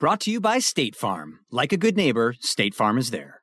Brought to you by State Farm. Like a good neighbor, State Farm is there.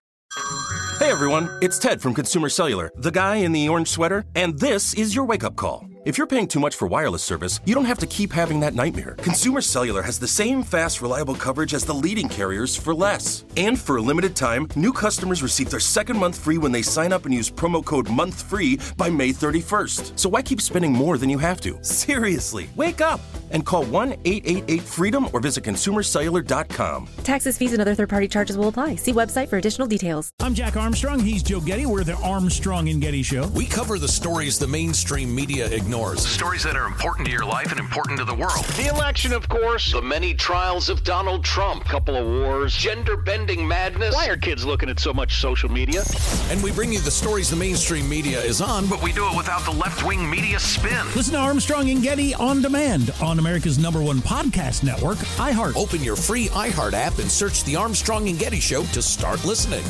Hey everyone, it's Ted from Consumer Cellular, the guy in the orange sweater, and this is your wake up call. If you're paying too much for wireless service, you don't have to keep having that nightmare. Consumer Cellular has the same fast, reliable coverage as the leading carriers for less. And for a limited time, new customers receive their second month free when they sign up and use promo code MONTHFREE by May 31st. So why keep spending more than you have to? Seriously, wake up and call 1 888 freedom or visit consumercellular.com. Taxes, fees, and other third party charges will apply. See website for additional details. I'm Jack Armstrong. He's Joe Getty. We're the Armstrong and Getty Show. We cover the stories the mainstream media ignores. Stories that are important to your life and important to the world. The election, of course. The many trials of Donald Trump. Couple of wars. Gender bending madness. Why are kids looking at so much social media? And we bring you the stories the mainstream media is on, but we do it without the left wing media spin. Listen to Armstrong and Getty on demand on America's number one podcast network, iHeart. Open your free iHeart app and search The Armstrong and Getty Show to start listening.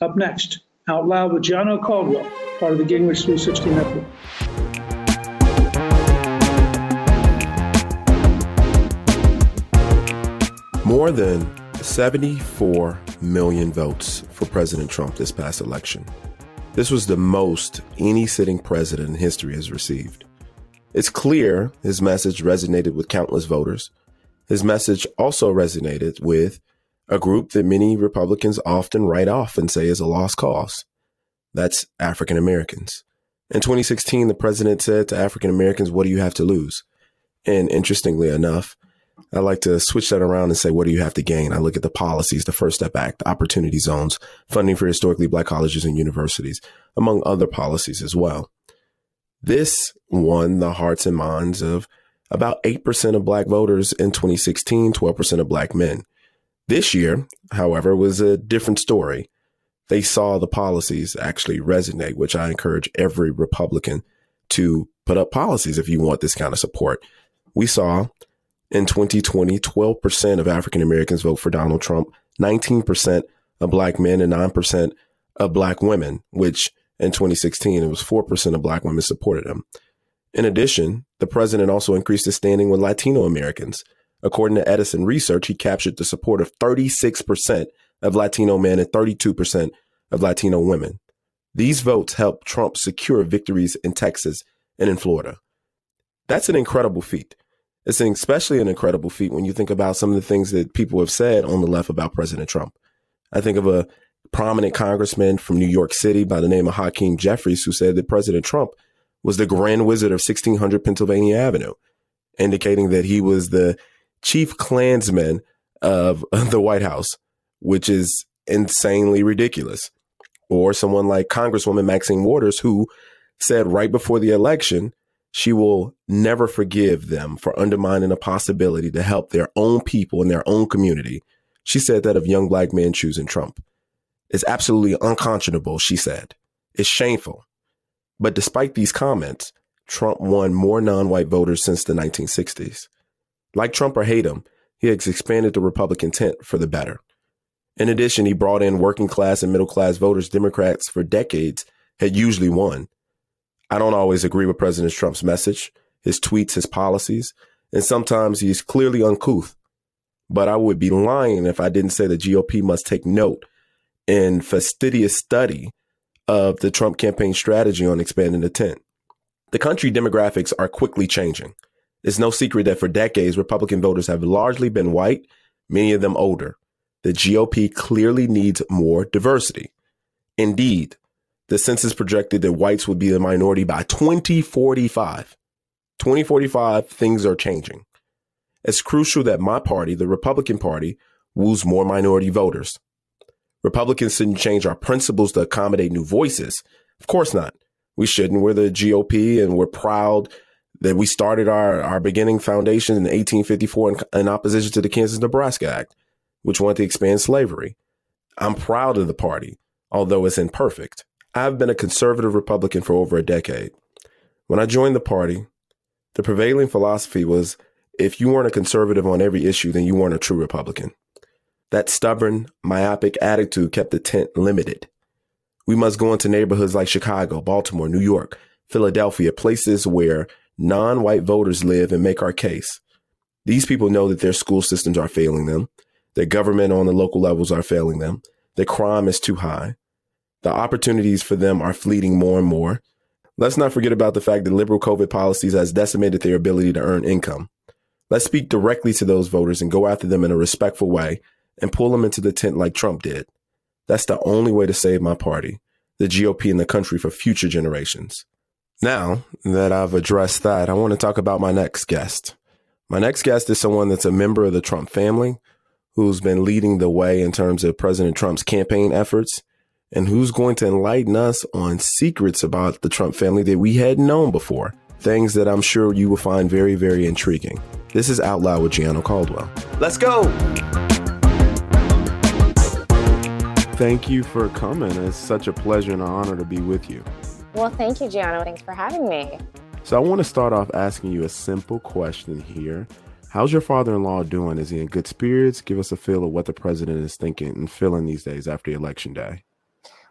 Up next, Out Loud with Gianno Caldwell, part of the Gingrich 360 Network. More than 74 million votes for President Trump this past election. This was the most any sitting president in history has received. It's clear his message resonated with countless voters. His message also resonated with a group that many Republicans often write off and say is a lost cause. That's African Americans. In 2016, the president said to African Americans, What do you have to lose? And interestingly enough, I like to switch that around and say, what do you have to gain? I look at the policies, the First Step Act, the opportunity zones, funding for historically black colleges and universities, among other policies as well. This won the hearts and minds of about 8% of black voters in 2016, 12% of black men. This year, however, was a different story. They saw the policies actually resonate, which I encourage every Republican to put up policies if you want this kind of support. We saw in 2020, 12% of African Americans vote for Donald Trump, 19% of black men, and 9% of black women, which in 2016, it was 4% of black women supported him. In addition, the president also increased his standing with Latino Americans. According to Edison Research, he captured the support of 36% of Latino men and 32% of Latino women. These votes helped Trump secure victories in Texas and in Florida. That's an incredible feat. It's an especially an incredible feat when you think about some of the things that people have said on the left about President Trump. I think of a prominent congressman from New York City by the name of Hakeem Jeffries who said that President Trump was the grand wizard of 1600 Pennsylvania Avenue, indicating that he was the chief Klansman of the White House, which is insanely ridiculous. Or someone like Congresswoman Maxine Waters, who said right before the election she will never forgive them for undermining a possibility to help their own people in their own community. She said that of young black men choosing Trump. It's absolutely unconscionable, she said. It's shameful. But despite these comments, Trump won more non white voters since the 1960s. Like Trump or hate him, he has expanded the Republican tent for the better. In addition, he brought in working class and middle class voters Democrats for decades had usually won. I don't always agree with President Trump's message, his tweets, his policies, and sometimes he's clearly uncouth. But I would be lying if I didn't say the GOP must take note in fastidious study of the Trump campaign strategy on expanding the tent. The country demographics are quickly changing. It's no secret that for decades, Republican voters have largely been white, many of them older. The GOP clearly needs more diversity. Indeed, the census projected that whites would be the minority by 2045. 2045, things are changing. It's crucial that my party, the Republican Party, woos more minority voters. Republicans shouldn't change our principles to accommodate new voices. Of course not. We shouldn't. We're the GOP and we're proud that we started our, our beginning foundation in 1854 in, in opposition to the Kansas Nebraska Act. which wanted to expand slavery. I'm proud of the party, although it's imperfect. I've been a conservative Republican for over a decade. When I joined the party, the prevailing philosophy was if you weren't a conservative on every issue, then you weren't a true Republican. That stubborn, myopic attitude kept the tent limited. We must go into neighborhoods like Chicago, Baltimore, New York, Philadelphia, places where non white voters live and make our case. These people know that their school systems are failing them, their government on the local levels are failing them, their crime is too high, the opportunities for them are fleeting more and more. Let's not forget about the fact that liberal COVID policies has decimated their ability to earn income. Let's speak directly to those voters and go after them in a respectful way and pull them into the tent like Trump did. That's the only way to save my party, the GOP, and the country for future generations. Now that I've addressed that, I want to talk about my next guest. My next guest is someone that's a member of the Trump family who's been leading the way in terms of President Trump's campaign efforts and who's going to enlighten us on secrets about the Trump family that we hadn't known before. Things that I'm sure you will find very, very intriguing. This is Out Loud with Gianno Caldwell. Let's go! Thank you for coming. It's such a pleasure and an honor to be with you. Well, thank you, Gianno. Thanks for having me. So, I want to start off asking you a simple question here. How's your father in law doing? Is he in good spirits? Give us a feel of what the president is thinking and feeling these days after election day.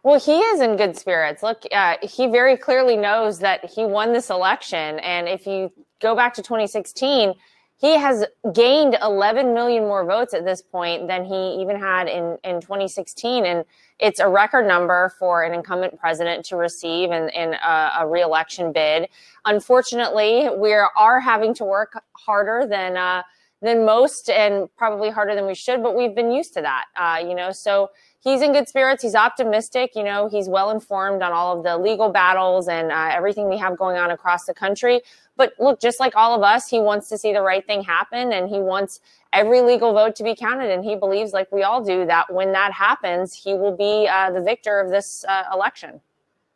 Well, he is in good spirits. Look, uh, he very clearly knows that he won this election. And if you go back to 2016, he has gained 11 million more votes at this point than he even had in, in 2016. And it's a record number for an incumbent president to receive in, in a, a reelection bid. Unfortunately, we are having to work harder than, uh, than most and probably harder than we should, but we've been used to that, uh, you know, so he's in good spirits. He's optimistic. You know, he's well informed on all of the legal battles and uh, everything we have going on across the country. But look, just like all of us, he wants to see the right thing happen and he wants every legal vote to be counted. And he believes, like we all do, that when that happens, he will be uh, the victor of this uh, election.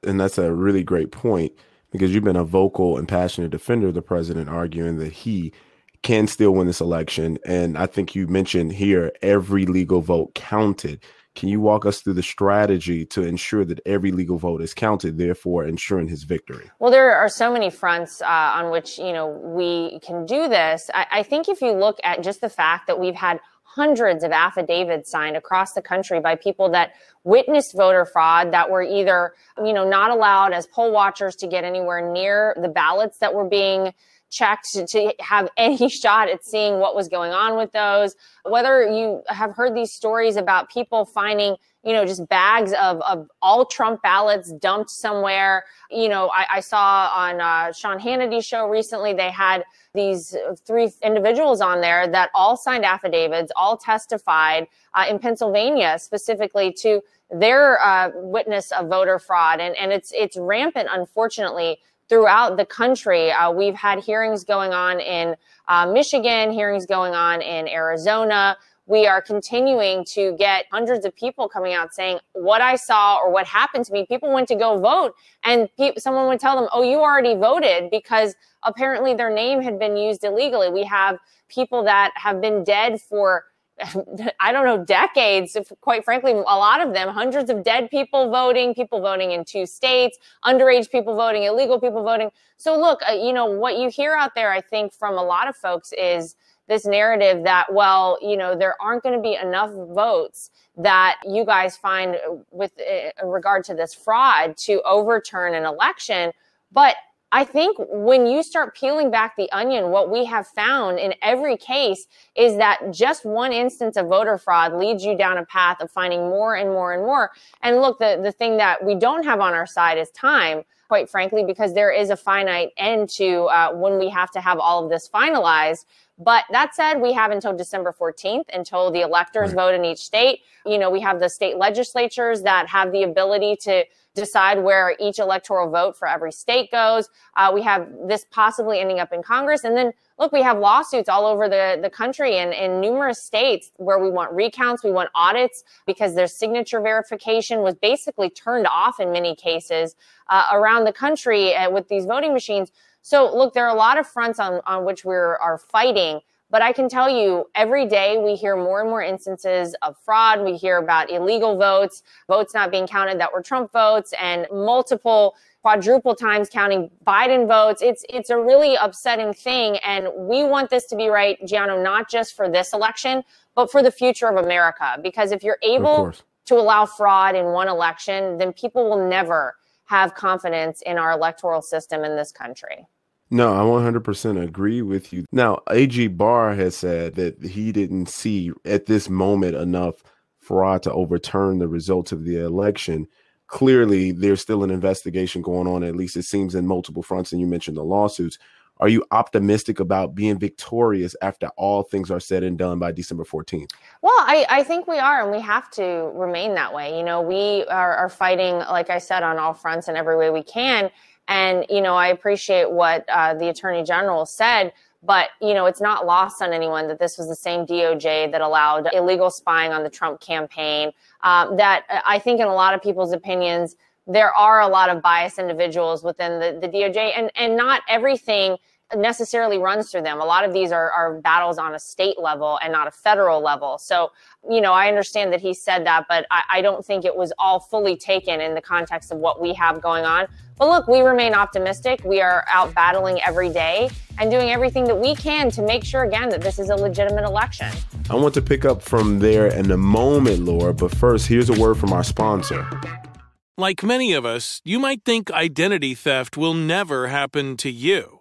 And that's a really great point because you've been a vocal and passionate defender of the president, arguing that he can still win this election. And I think you mentioned here every legal vote counted. Can you walk us through the strategy to ensure that every legal vote is counted, therefore ensuring his victory? Well, there are so many fronts uh, on which you know we can do this. I, I think if you look at just the fact that we've had hundreds of affidavits signed across the country by people that witnessed voter fraud that were either you know not allowed as poll watchers to get anywhere near the ballots that were being checked to have any shot at seeing what was going on with those. Whether you have heard these stories about people finding, you know, just bags of, of all Trump ballots dumped somewhere. You know, I, I saw on uh, Sean Hannity's show recently, they had these three individuals on there that all signed affidavits, all testified uh, in Pennsylvania specifically to their uh, witness of voter fraud. And, and it's, it's rampant, unfortunately, throughout the country. Uh, we've had hearings going on in uh, Michigan, hearings going on in Arizona. We are continuing to get hundreds of people coming out saying what I saw or what happened to me. People went to go vote, and pe- someone would tell them, "Oh, you already voted," because apparently their name had been used illegally. We have people that have been dead for I don't know, decades, quite frankly, a lot of them, hundreds of dead people voting, people voting in two states, underage people voting, illegal people voting. So, look, uh, you know, what you hear out there, I think, from a lot of folks is this narrative that, well, you know, there aren't going to be enough votes that you guys find with uh, regard to this fraud to overturn an election. But I think when you start peeling back the onion, what we have found in every case is that just one instance of voter fraud leads you down a path of finding more and more and more. And look, the, the thing that we don't have on our side is time, quite frankly, because there is a finite end to uh, when we have to have all of this finalized. But that said, we have until December 14th until the electors right. vote in each state. You know, we have the state legislatures that have the ability to decide where each electoral vote for every state goes. Uh, we have this possibly ending up in Congress. And then, look, we have lawsuits all over the, the country and in numerous states where we want recounts, we want audits because their signature verification was basically turned off in many cases uh, around the country uh, with these voting machines. So, look, there are a lot of fronts on, on which we are fighting. But I can tell you, every day we hear more and more instances of fraud. We hear about illegal votes, votes not being counted that were Trump votes, and multiple quadruple times counting Biden votes. It's it's a really upsetting thing, and we want this to be right, Gianno, not just for this election, but for the future of America. Because if you're able to allow fraud in one election, then people will never have confidence in our electoral system in this country. No, I 100% agree with you. Now, AG Barr has said that he didn't see at this moment enough fraud to overturn the results of the election. Clearly, there's still an investigation going on, at least it seems in multiple fronts. And you mentioned the lawsuits. Are you optimistic about being victorious after all things are said and done by December 14th? Well, I, I think we are, and we have to remain that way. You know, we are, are fighting, like I said, on all fronts in every way we can. And, you know, I appreciate what uh, the attorney general said, but, you know, it's not lost on anyone that this was the same DOJ that allowed illegal spying on the Trump campaign. Um, that I think, in a lot of people's opinions, there are a lot of biased individuals within the, the DOJ, and, and not everything necessarily runs through them. A lot of these are, are battles on a state level and not a federal level. So, you know, I understand that he said that, but I, I don't think it was all fully taken in the context of what we have going on. But look, we remain optimistic. We are out battling every day and doing everything that we can to make sure, again, that this is a legitimate election. I want to pick up from there in a moment, Lara, but first, here's a word from our sponsor. Like many of us, you might think identity theft will never happen to you.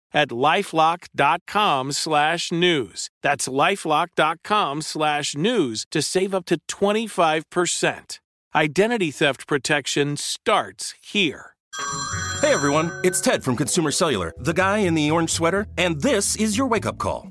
at lifelock.com slash news. That's lifelock.com slash news to save up to 25%. Identity theft protection starts here. Hey everyone, it's Ted from Consumer Cellular, the guy in the orange sweater, and this is your wake up call.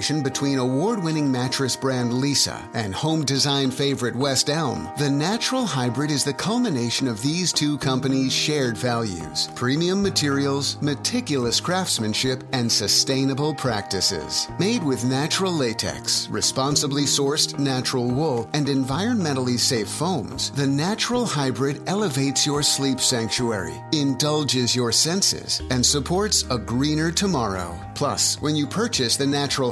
between award winning mattress brand Leesa and home design favorite West Elm, the Natural Hybrid is the culmination of these two companies' shared values premium materials, meticulous craftsmanship, and sustainable practices. Made with natural latex, responsibly sourced natural wool, and environmentally safe foams, the Natural Hybrid elevates your sleep sanctuary, indulges your senses, and supports a greener tomorrow. Plus, when you purchase the Natural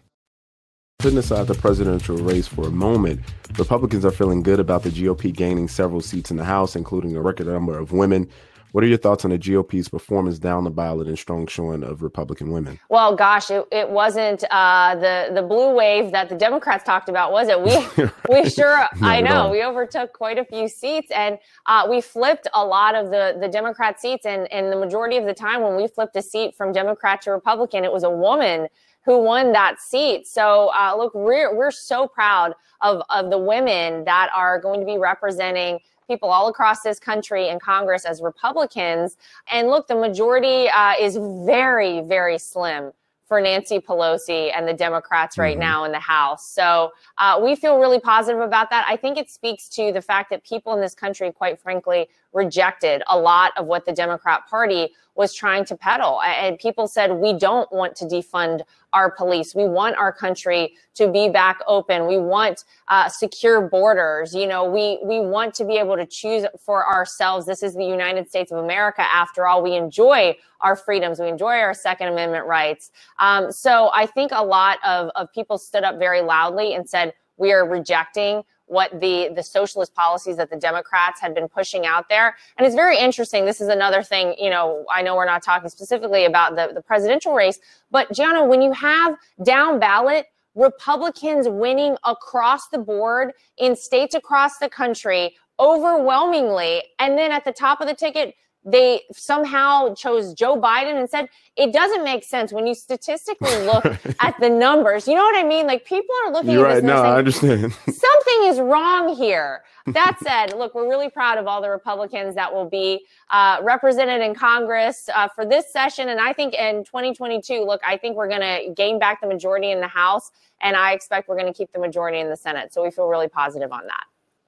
Putting aside the presidential race for a moment, Republicans are feeling good about the GOP gaining several seats in the House, including a record number of women. What are your thoughts on the GOP's performance down the ballot and strong showing of Republican women? Well, gosh, it, it wasn't uh, the the blue wave that the Democrats talked about, was it? We we sure, I know, we overtook quite a few seats, and uh, we flipped a lot of the the Democrat seats, and and the majority of the time when we flipped a seat from Democrat to Republican, it was a woman who won that seat. So uh, look, we're we're so proud of of the women that are going to be representing people all across this country in Congress as Republicans. And look, the majority uh, is very, very slim for Nancy Pelosi and the Democrats right mm-hmm. now in the House. So uh, we feel really positive about that. I think it speaks to the fact that people in this country, quite frankly, rejected a lot of what the Democrat Party was trying to peddle. And people said, we don't want to defund our police. We want our country to be back open. We want uh, secure borders. You know, we, we want to be able to choose for ourselves. This is the United States of America. After all, we enjoy our freedoms. We enjoy our Second Amendment rights. Um, so I think a lot of, of people stood up very loudly and said, we are rejecting what the the socialist policies that the Democrats had been pushing out there. And it's very interesting. This is another thing, you know, I know we're not talking specifically about the, the presidential race, but Gianno, when you have down ballot Republicans winning across the board in states across the country overwhelmingly, and then at the top of the ticket, they somehow chose Joe Biden and said it doesn't make sense when you statistically look at the numbers. You know what I mean? Like people are looking You're at right. this. No, saying, I understand. something is wrong here. That said, look, we're really proud of all the Republicans that will be uh, represented in Congress uh, for this session, and I think in 2022, look, I think we're going to gain back the majority in the House, and I expect we're going to keep the majority in the Senate. So we feel really positive on that.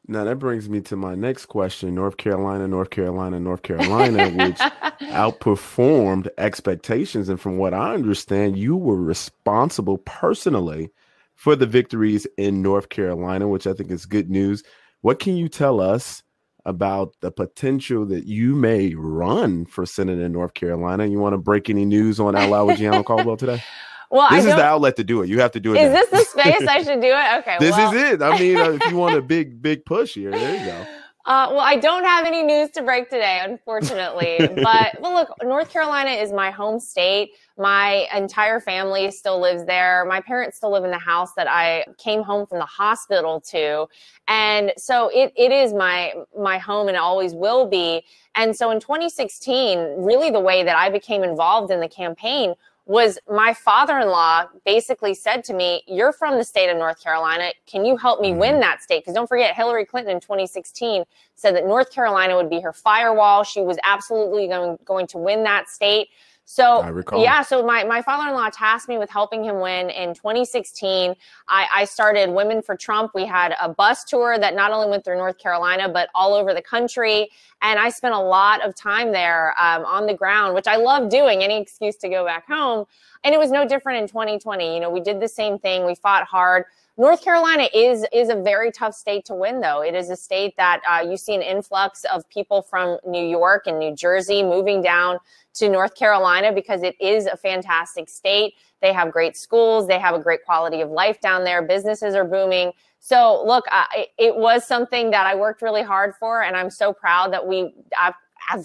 Now that brings me to my next question: North Carolina, North Carolina, North Carolina, which outperformed expectations, and from what I understand, you were responsible personally for the victories in North Carolina, which I think is good news. What can you tell us about the potential that you may run for Senate in North Carolina? You want to break any news on Al with Gianno Caldwell today? Well, this is the outlet to do it. You have to do it. Is now. this the space I should do it? Okay. this well. is it. I mean, uh, if you want a big, big push here, there you go. Uh, well, I don't have any news to break today, unfortunately. but well, look, North Carolina is my home state. My entire family still lives there. My parents still live in the house that I came home from the hospital to, and so it it is my my home and always will be. And so in 2016, really the way that I became involved in the campaign was my father-in-law basically said to me, "You're from the state of North Carolina. Can you help me win mm-hmm. that state?" Because don't forget, Hillary Clinton in 2016 said that North Carolina would be her firewall. She was absolutely going going to win that state. So yeah, so my, my father-in-law tasked me with helping him win in 2016. I, I started Women for Trump. We had a bus tour that not only went through North Carolina, but all over the country. And I spent a lot of time there um, on the ground, which I love doing, any excuse to go back home. And it was no different in 2020. You know, we did the same thing. We fought hard. North Carolina is is a very tough state to win, though. It is a state that uh, you see an influx of people from New York and New Jersey moving down to North Carolina because it is a fantastic state. They have great schools, they have a great quality of life down there. Businesses are booming. So, look, it was something that I worked really hard for, and I'm so proud that we have,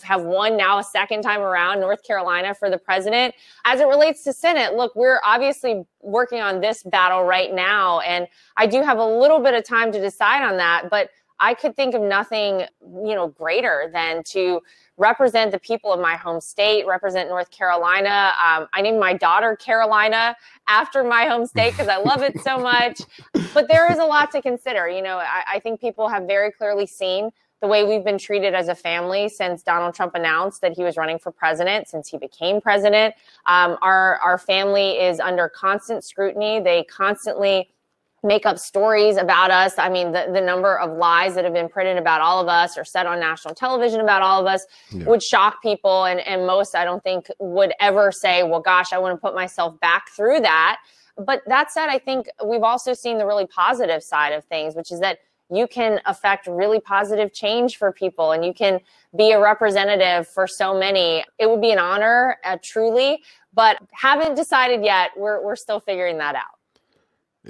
have won now a second time around North Carolina for the president. As it relates to Senate, look, we're obviously working on this battle right now, and I do have a little bit of time to decide on that, but I could think of nothing, you know, greater than to represent the people of my home state, represent North Carolina. Um, I named my daughter Carolina after my home state because I love it so much. But there is a lot to consider. You know, I, I think people have very clearly seen the way we've been treated as a family since Donald Trump announced that he was running for president, since he became president. Um, our our family is under constant scrutiny. They constantly make up stories about us. I mean, the, the number of lies that have been printed about all of us or said on national television about all of us yeah. would shock people. And, and most, I don't think, would ever say, well, gosh, I want to put myself back through that. But that said, I think we've also seen the really positive side of things, which is that you can affect really positive change for people and you can be a representative for so many. It would be an honor, uh, truly, but haven't decided yet. We're, we're still figuring that out.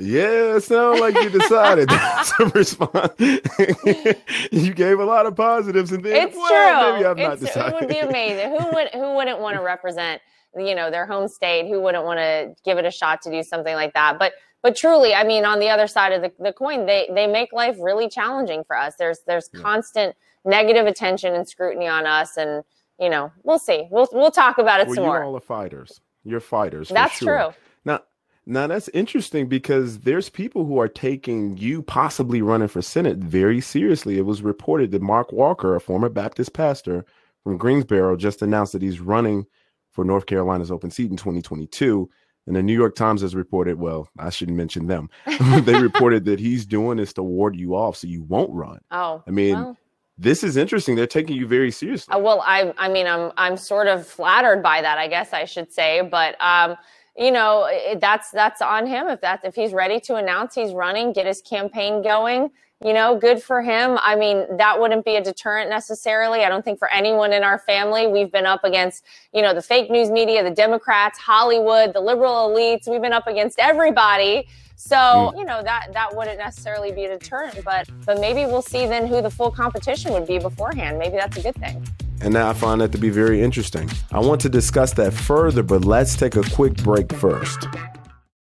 Yeah, it sounds like you decided to respond. you gave a lot of positives, and then it's well, true. Maybe I'm not decided. It would be amazing. who would who wouldn't want to represent you know their home state? Who wouldn't want to give it a shot to do something like that? But but truly, I mean, on the other side of the, the coin, they they make life really challenging for us. There's there's yeah. constant negative attention and scrutiny on us, and you know we'll see. We'll we'll talk about it well, some you're more. all the fighters. You're fighters. That's sure. true. Now Now that's interesting because there's people who are taking you possibly running for Senate very seriously. It was reported that Mark Walker, a former Baptist pastor from Greensboro, just announced that he's running for North Carolina's open seat in 2022. And the New York Times has reported, well, I shouldn't mention them. they reported that he's doing this to ward you off so you won't run. Oh. I mean, well. this is interesting. They're taking you very seriously. Uh, well, I I mean, I'm I'm sort of flattered by that, I guess I should say, but um you know, that's that's on him if that's if he's ready to announce he's running, get his campaign going you know, good for him. I mean, that wouldn't be a deterrent necessarily. I don't think for anyone in our family. We've been up against, you know, the fake news media, the Democrats, Hollywood, the liberal elites. We've been up against everybody. So, mm. you know, that that wouldn't necessarily be a deterrent, but but maybe we'll see then who the full competition would be beforehand. Maybe that's a good thing. And I find that to be very interesting. I want to discuss that further, but let's take a quick break first.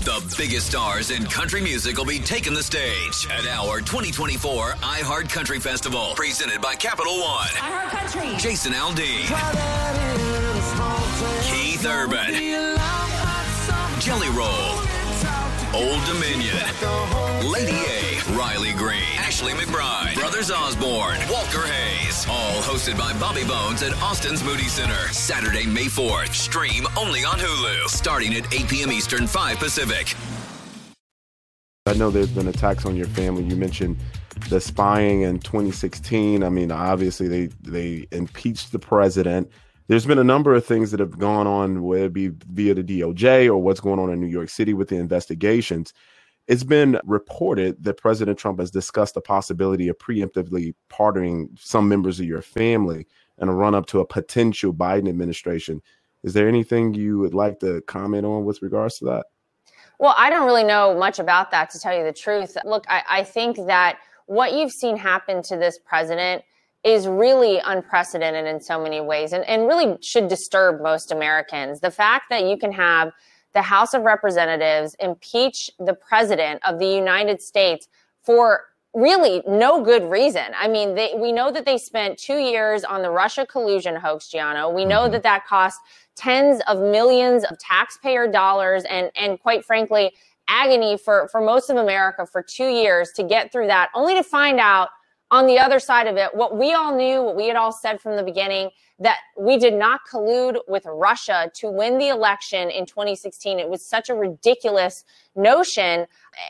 The biggest stars in country music will be taking the stage at our 2024 iHeart Country Festival, presented by Capital One. iHeart Country. Jason Aldean. Keith Urban. Jelly Roll. Old Dominion. Lady A. Riley Green. Ashley McBryde. Brothers Osborne. Walker Hayes. All hosted by Bobby Bones at Austin's Moody Center. Saturday, May 4th. Stream only on Hulu. Starting at 8 p.m. Eastern, 5 Pacific. I know there's been attacks on your family. You mentioned the spying in 2016. I mean, obviously they they impeached the president. There's been a number of things that have gone on, whether it be via the DOJ or what's going on in New York City with the investigations. It's been reported that President Trump has discussed the possibility of preemptively pardoning some members of your family in a run up to a potential Biden administration. Is there anything you would like to comment on with regards to that? Well, I don't really know much about that, to tell you the truth. Look, I, I think that what you've seen happen to this president is really unprecedented in so many ways and, and really should disturb most Americans. The fact that you can have the House of Representatives impeach the president of the United States for really no good reason. I mean, they, we know that they spent two years on the Russia collusion hoax, Gianno. We know mm-hmm. that that cost tens of millions of taxpayer dollars and, and quite frankly, agony for, for most of America for two years to get through that, only to find out on the other side of it, what we all knew, what we had all said from the beginning, that we did not collude with Russia to win the election in 2016. It was such a ridiculous notion.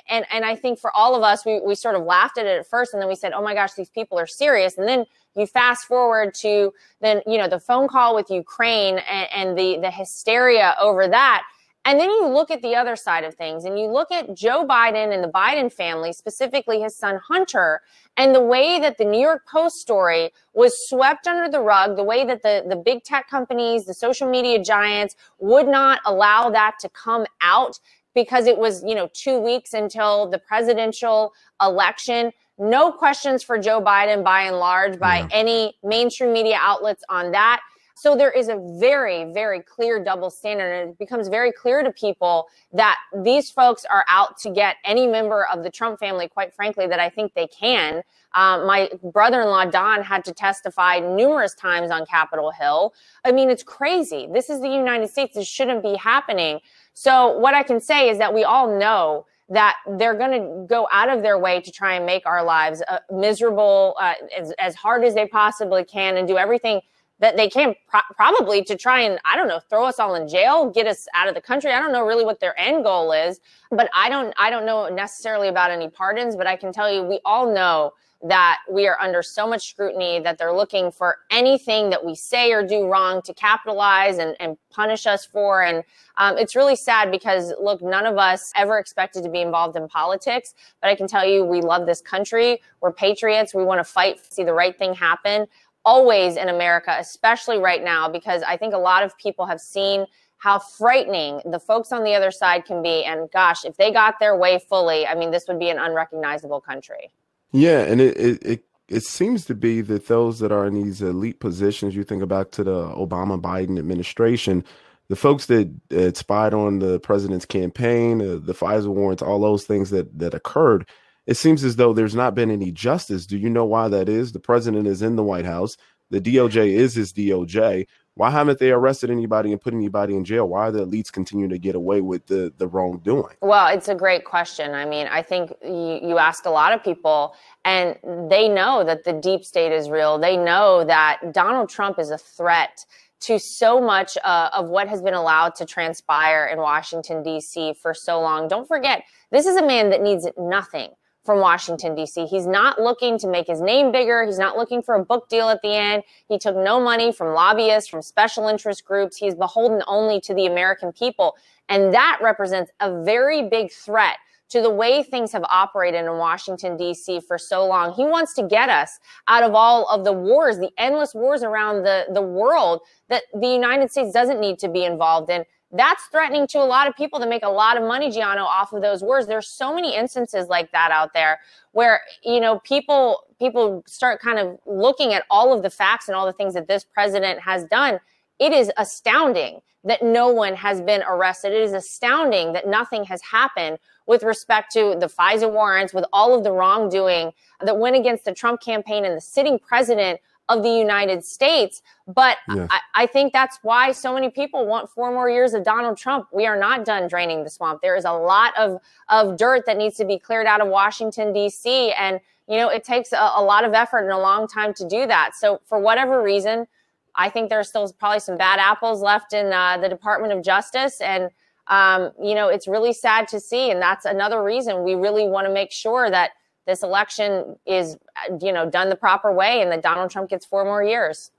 And, and I think for all of us, we, we sort of laughed at it at first and then we said, oh my gosh, these people are serious. And then you fast forward to then, you know, the phone call with Ukraine and, and the, the hysteria over that. And then you look at the other side of things and you look at Joe Biden and the Biden family, specifically his son Hunter, and the way that the New York Post story was swept under the rug, the way that the, the big tech companies, the social media giants would not allow that to come out because it was, you know, two weeks until the presidential election. No questions for Joe Biden by and large by yeah. any mainstream media outlets on that. So there is a very, very clear double standard. And it becomes very clear to people that these folks are out to get any member of the Trump family, quite frankly, that I think they can. Um, my brother in law, Don, had to testify numerous times on Capitol Hill. I mean, it's crazy. This is the United States. This shouldn't be happening. So, what I can say is that we all know that they're going to go out of their way to try and make our lives uh, miserable uh, as, as hard as they possibly can and do everything that they came pro- probably to try and I don't know throw us all in jail, get us out of the country. I don't know really what their end goal is, but I don't I don't know necessarily about any pardons, but I can tell you we all know that we are under so much scrutiny that they're looking for anything that we say or do wrong to capitalize and, and punish us for. And um, it's really sad because, look, none of us ever expected to be involved in politics, but I can tell you we love this country. We're patriots. We want to fight, see the right thing happen. Always in America, especially right now, because I think a lot of people have seen how frightening the folks on the other side can be. And gosh, if they got their way fully, I mean, this would be an unrecognizable country. Yeah, and it, it it it seems to be that those that are in these elite positions, you think about to the Obama Biden administration, the folks that uh, spied on the president's campaign, uh, the FISA warrants, all those things that that occurred, it seems as though there's not been any justice. Do you know why that is? The president is in the White House. The DOJ is his DOJ. Why haven't they arrested anybody and put anybody in jail? Why are the elites continuing to get away with the, the wrongdoing? Well, it's a great question. I mean, I think you, you ask a lot of people, and they know that the deep state is real. They know that Donald Trump is a threat to so much uh, of what has been allowed to transpire in Washington, D.C. for so long. Don't forget, this is a man that needs nothing from Washington, D.C. He's not looking to make his name bigger. He's not looking for a book deal at the end. He took no money from lobbyists, from special interest groups. He's beholden only to the American people. And that represents a very big threat to the way things have operated in Washington, D.C. for so long. He wants to get us out of all of the wars, the endless wars around the, the world that the United States doesn't need to be involved in that's threatening to a lot of people that make a lot of money, Gianno, off of those words There's so many instances like that out there where, you know, people people start kind of looking at all of the facts and all the things that this president has done. It is astounding that no one has been arrested. It is astounding that nothing has happened with respect to the FISA warrants, with all of the wrongdoing that went against the Trump campaign and the sitting president of the United States. But. I, I, think that's why so many people want four more years of Donald Trump. We are not done draining the swamp. There is a lot of, of dirt that needs to be cleared out of Washington, D.C. And, you know, it takes a, a lot of effort and a long time to do that. So, for whatever reason, I think there's still probably some bad apples left in uh, the Department of Justice. And, um, you know, it's really sad to see. And that's another reason we really want to make sure that this election is, you know, done the proper way and that Donald Trump gets four more years.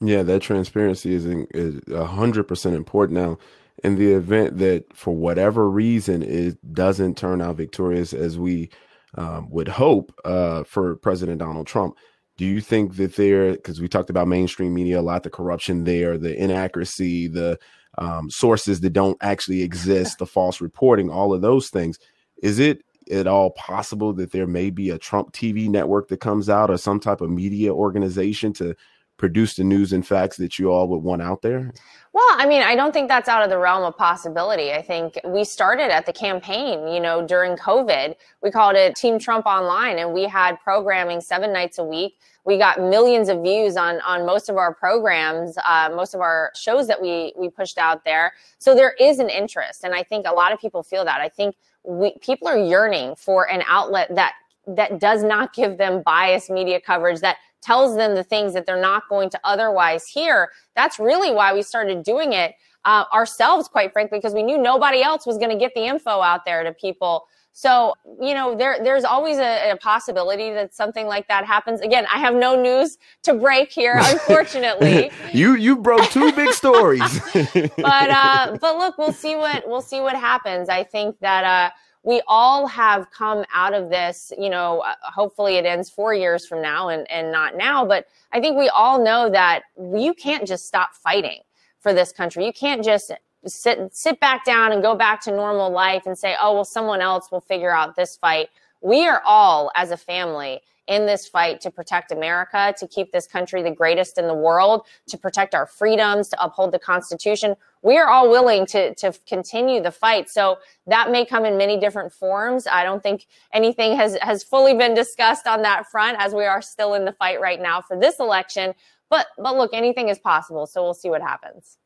Yeah, that transparency is a hundred percent important now. In the event that, for whatever reason, it doesn't turn out victorious as we um, would hope uh, for President Donald Trump, do you think that there, because we talked about mainstream media a lot, the corruption there, the inaccuracy, the um, sources that don't actually exist, the false reporting, all of those things, is it at all possible that there may be a Trump TV network that comes out or some type of media organization to produce the news and facts that you all would want out there? Well, I mean, I don't think that's out of the realm of possibility. I think we started at the campaign, you know, during COVID. We called it Team Trump Online, and we had programming seven nights a week. We got millions of views on on most of our programs, uh, most of our shows that we we pushed out there. So there is an interest, and I think a lot of people feel that. I think we, people are yearning for an outlet that that does not give them biased media coverage that tells them the things that they're not going to otherwise hear. That's really why we started doing it uh, ourselves, quite frankly, because we knew nobody else was going to get the info out there to people. So, you know, there, there's always a, a, possibility that something like that happens. Again, I have no news to break here, unfortunately. you, you broke two big stories. but, uh, but look, we'll see what, we'll see what happens. I think that, uh, we all have come out of this, you know, uh, hopefully it ends four years from now and, and not now. But I think we all know that you can't just stop fighting for this country. You can't just sit, sit back down and go back to normal life and say, oh, well, someone else will figure out this fight. We are all, as a family, in this fight to protect America, to keep this country the greatest in the world, to protect our freedoms, to uphold the Constitution. We are all willing to, to continue the fight. So that may come in many different forms. I don't think anything has, has fully been discussed on that front as we are still in the fight right now for this election. But, but look, anything is possible. So we'll see what happens.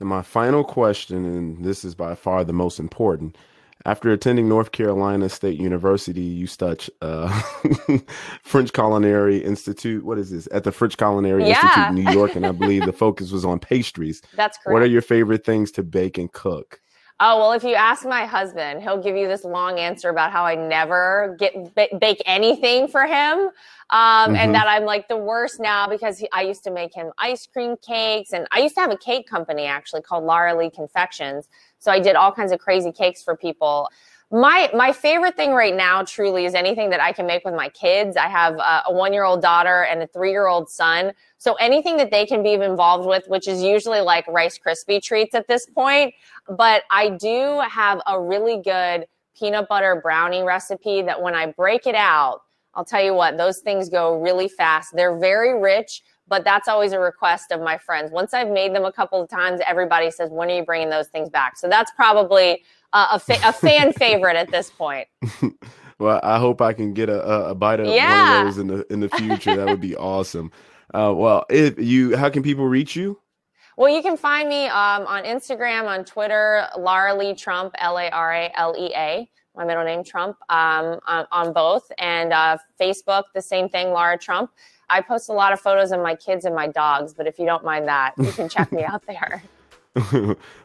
And my final question, and this is by far the most important. After attending North Carolina State University, you studied uh, French Culinary Institute. What is this? At the French Culinary Yeah. Institute in New York, and I believe the focus was on pastries. That's correct. What are your favorite things to bake and cook? Oh, well, if you ask my husband, he'll give you this long answer about how I never get ba- bake anything for him. Um, Mhm. And that I'm like the worst now because he, I used to make him ice cream cakes. And I used to have a cake company actually called Lara Lea Confections. So I did all kinds of crazy cakes for people. My my favorite thing right now truly is anything that I can make with my kids. I have a, a one year old daughter and a three year old son. So anything that they can be involved with, which is usually like Rice Krispie treats at this point. But I do have a really good peanut butter brownie recipe that when I break it out, I'll tell you what, those things go really fast. They're very rich, but that's always a request of my friends. Once I've made them a couple of times, everybody says, when are you bringing those things back? So that's probably uh, a, fa- a fan favorite at this point. Well, I hope I can get a, a, bite of Yeah. one of those in the in the future. that would be awesome. Uh, well, if you, how can people reach you? Well, you can find me um, on Instagram, on Twitter, Lara Lea Trump, L A R A L E A, my middle name Trump, um, on, on both, and uh, Facebook, the same thing, Lara Trump. I post a lot of photos of my kids and my dogs, but if you don't mind that, you can check me out there.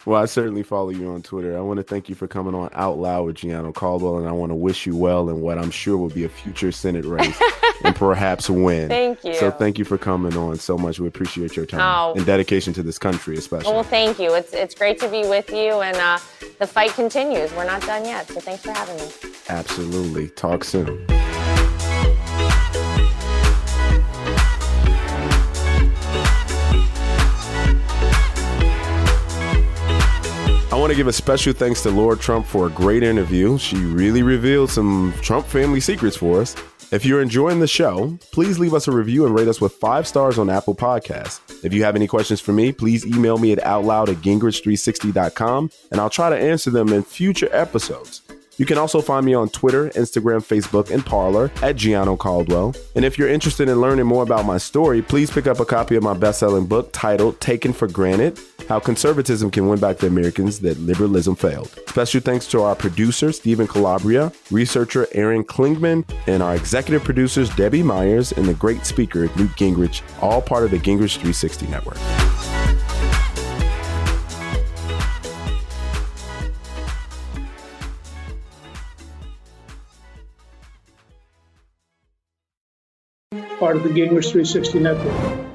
well, I certainly follow you on Twitter. I want to thank you for coming on Out Loud with Gianno Caldwell, and I want to wish you well in what I'm sure will be a future Senate race and perhaps win. Thank you. So thank you for coming on so much. We appreciate your time Oh. and dedication to this country, especially. Well, thank you. It's it's great to be with you, and uh, the fight continues. We're not done yet, so thanks for having me. Absolutely. Talk soon. I want to give a special thanks to Lara Trump for a great interview. She really revealed some Trump family secrets for us. If you're enjoying the show, please leave us a review and rate us with five stars on Apple Podcasts. If you have any questions for me, please email me at outloud at gingrich360.com and I'll try to answer them in future episodes. You can also find me on Twitter, Instagram, Facebook, and Parler at Gianno Caldwell. And if you're interested in learning more about my story, please pick up a copy of my best selling book titled Taken for Granted How Conservatism Can Win Back the Americans That Liberalism Failed. Special thanks to our producer, Stephen Calabria, researcher Aaron Klingman, and our executive producers, Debbie Myers, and the great speaker, Newt Gingrich, all part of the Gingrich 360 Network. part of the Gingrich 360 network.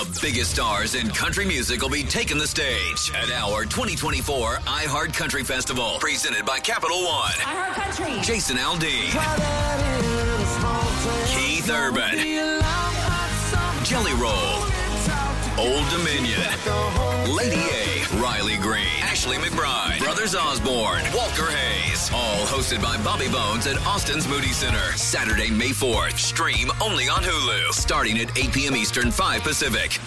The biggest stars in country music will be taking the stage at our 2024 iHeart Country Festival, presented by Capital One. iHeart Country. Jason Aldean, Keith Urban, Jelly Roll, Old Dominion, Lady A, Riley Green, Ashley McBryde, Brothers Osborne, Walker Hayes. All hosted by Bobby Bones at Austin's Moody Center. Saturday, May 4th. Stream only on Hulu. Starting at 8 p.m. Eastern, 5 Pacific.